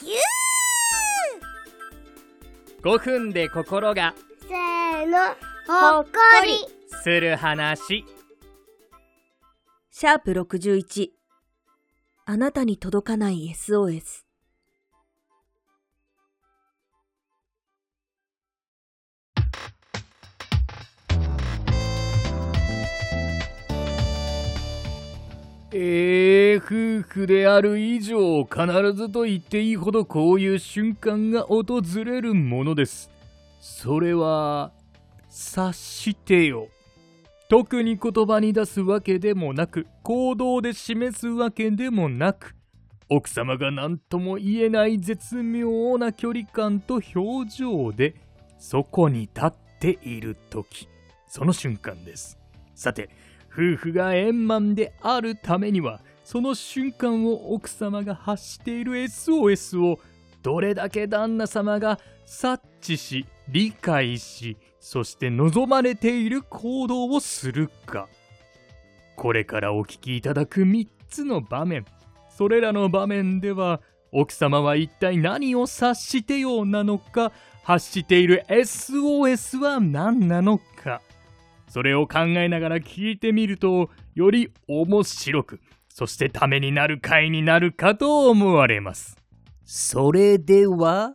ぎゅ5分で心が。ーせーのほっこり。する話。シャープ61あなたに届かない SOS えー、夫婦である以上必ずと言っていいほどこういう瞬間が訪れるものです。それは察してよ。特に言葉に出すわけでもなく行動で示すわけでもなく奥様が何とも言えない絶妙な距離感と表情でそこに立っている時。その瞬間です。さて夫婦が円満であるためにはその瞬間を奥様が発している SOS をどれだけ旦那様が察知し理解しそして望まれている行動をするか。これからお聞きいただく3つの場面それらの場面では奥様は一体何を察してようなのか発している SOS は何なのか。それを考えながら聞いてみるとより面白くそしてためになる回になるかと思われます。それでは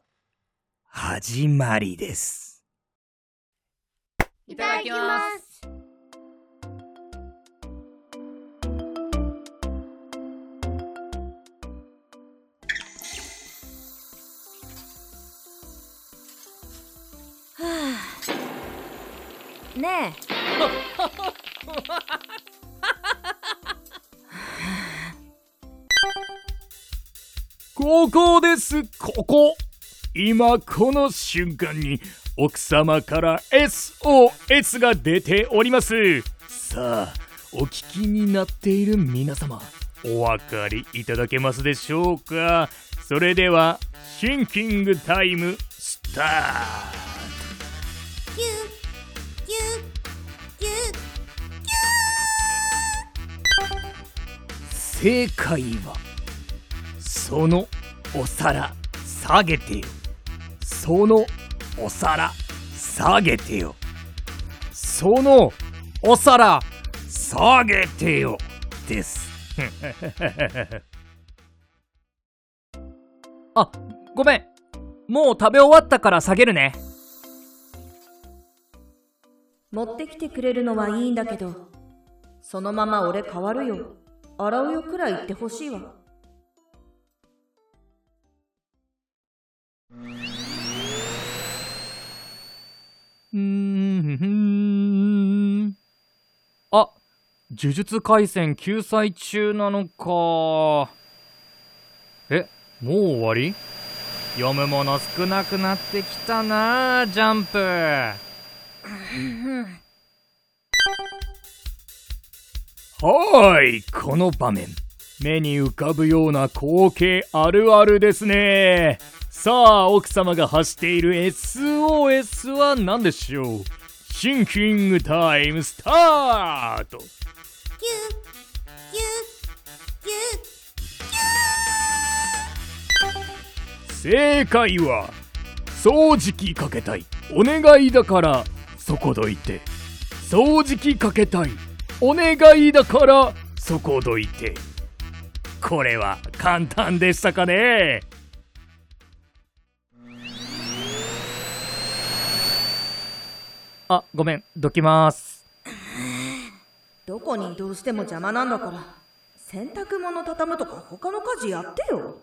始まりです。いただきます。ねここです。ここ。今この瞬間に奥様から SOS が出ております。さあお聞きになっている皆様お分かりいただけますでしょうか？それではシンキングタイムスターぎ正解はそのお皿下げてよ。そのお皿下げてよ。そのお皿下げてよ。です。あごめん。もう食べ終わったから下げるね。持ってきてくれるのはいいんだけどそのまま俺変わるよ洗うよくらい言ってほしいわ。うーん。あ呪術廻戦救済中なのか。えもう終わり？読むもの少なくなってきたなジャンプはいこの場面。目に浮かぶような光景あるあるですね。さあ奥様が発している SOS は何でしょう？シンキングタイムスタート。正解は掃除機かけたい。お願いだからそこどいて。掃除機かけたい。お願いだからそこどいて。これは簡単でしたかね？あごめん。どきます。どこに移動しても邪魔なんだから。洗濯物畳むとか他の家事やってよ。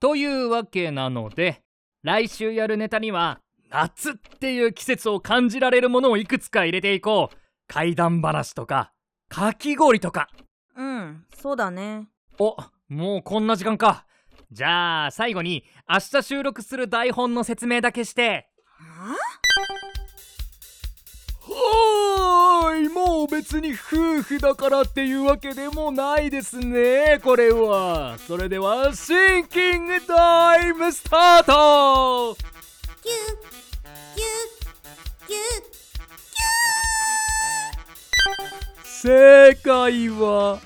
というわけなので来週やるネタには夏っていう季節を感じられるものをいくつか入れていこう。怪談話とかかき氷とか。うんそうだね。おもうこんな時間か。じゃあ最後に明日収録する台本の説明だけして。はーいもう別に夫婦だからっていうわけでもないですねこれは。それではシンキングタイムスタート。ぎゅぎゅぎゅ正解は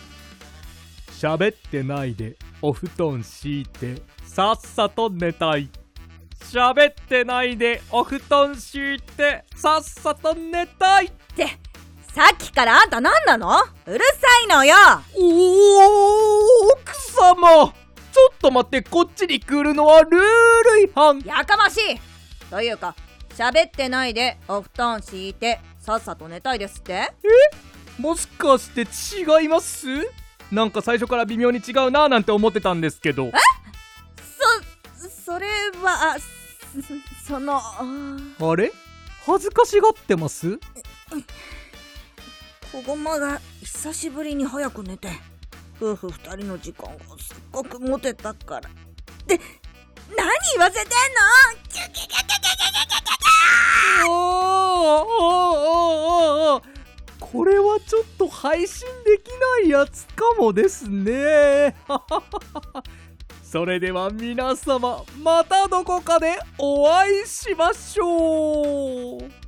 喋ってないでお布団敷いてさっさと寝たい。喋ってないでお布団敷いてさっさと寝たいって。さっきからあんた何なの？うるさいのよ。おお奥様。ちょっと待ってこっちに来るのはルール違反。やかましい。というか喋ってないでお布団敷いてさっさと寝たいですって？もしかして違います？なんか最初から微妙に違うなーなんて思ってたんですけど。そそれはあそそのああれ？恥ずかしがってます？子駒が久しぶりに早く寝て夫婦二人の時間がすっごく持てたから。で何言わせてんの？キュキュキュキュキュキュキュキュおーおーおーおーこれはちょっと配信できないやつかもですねそれでは皆様またどこかでお会いしましょう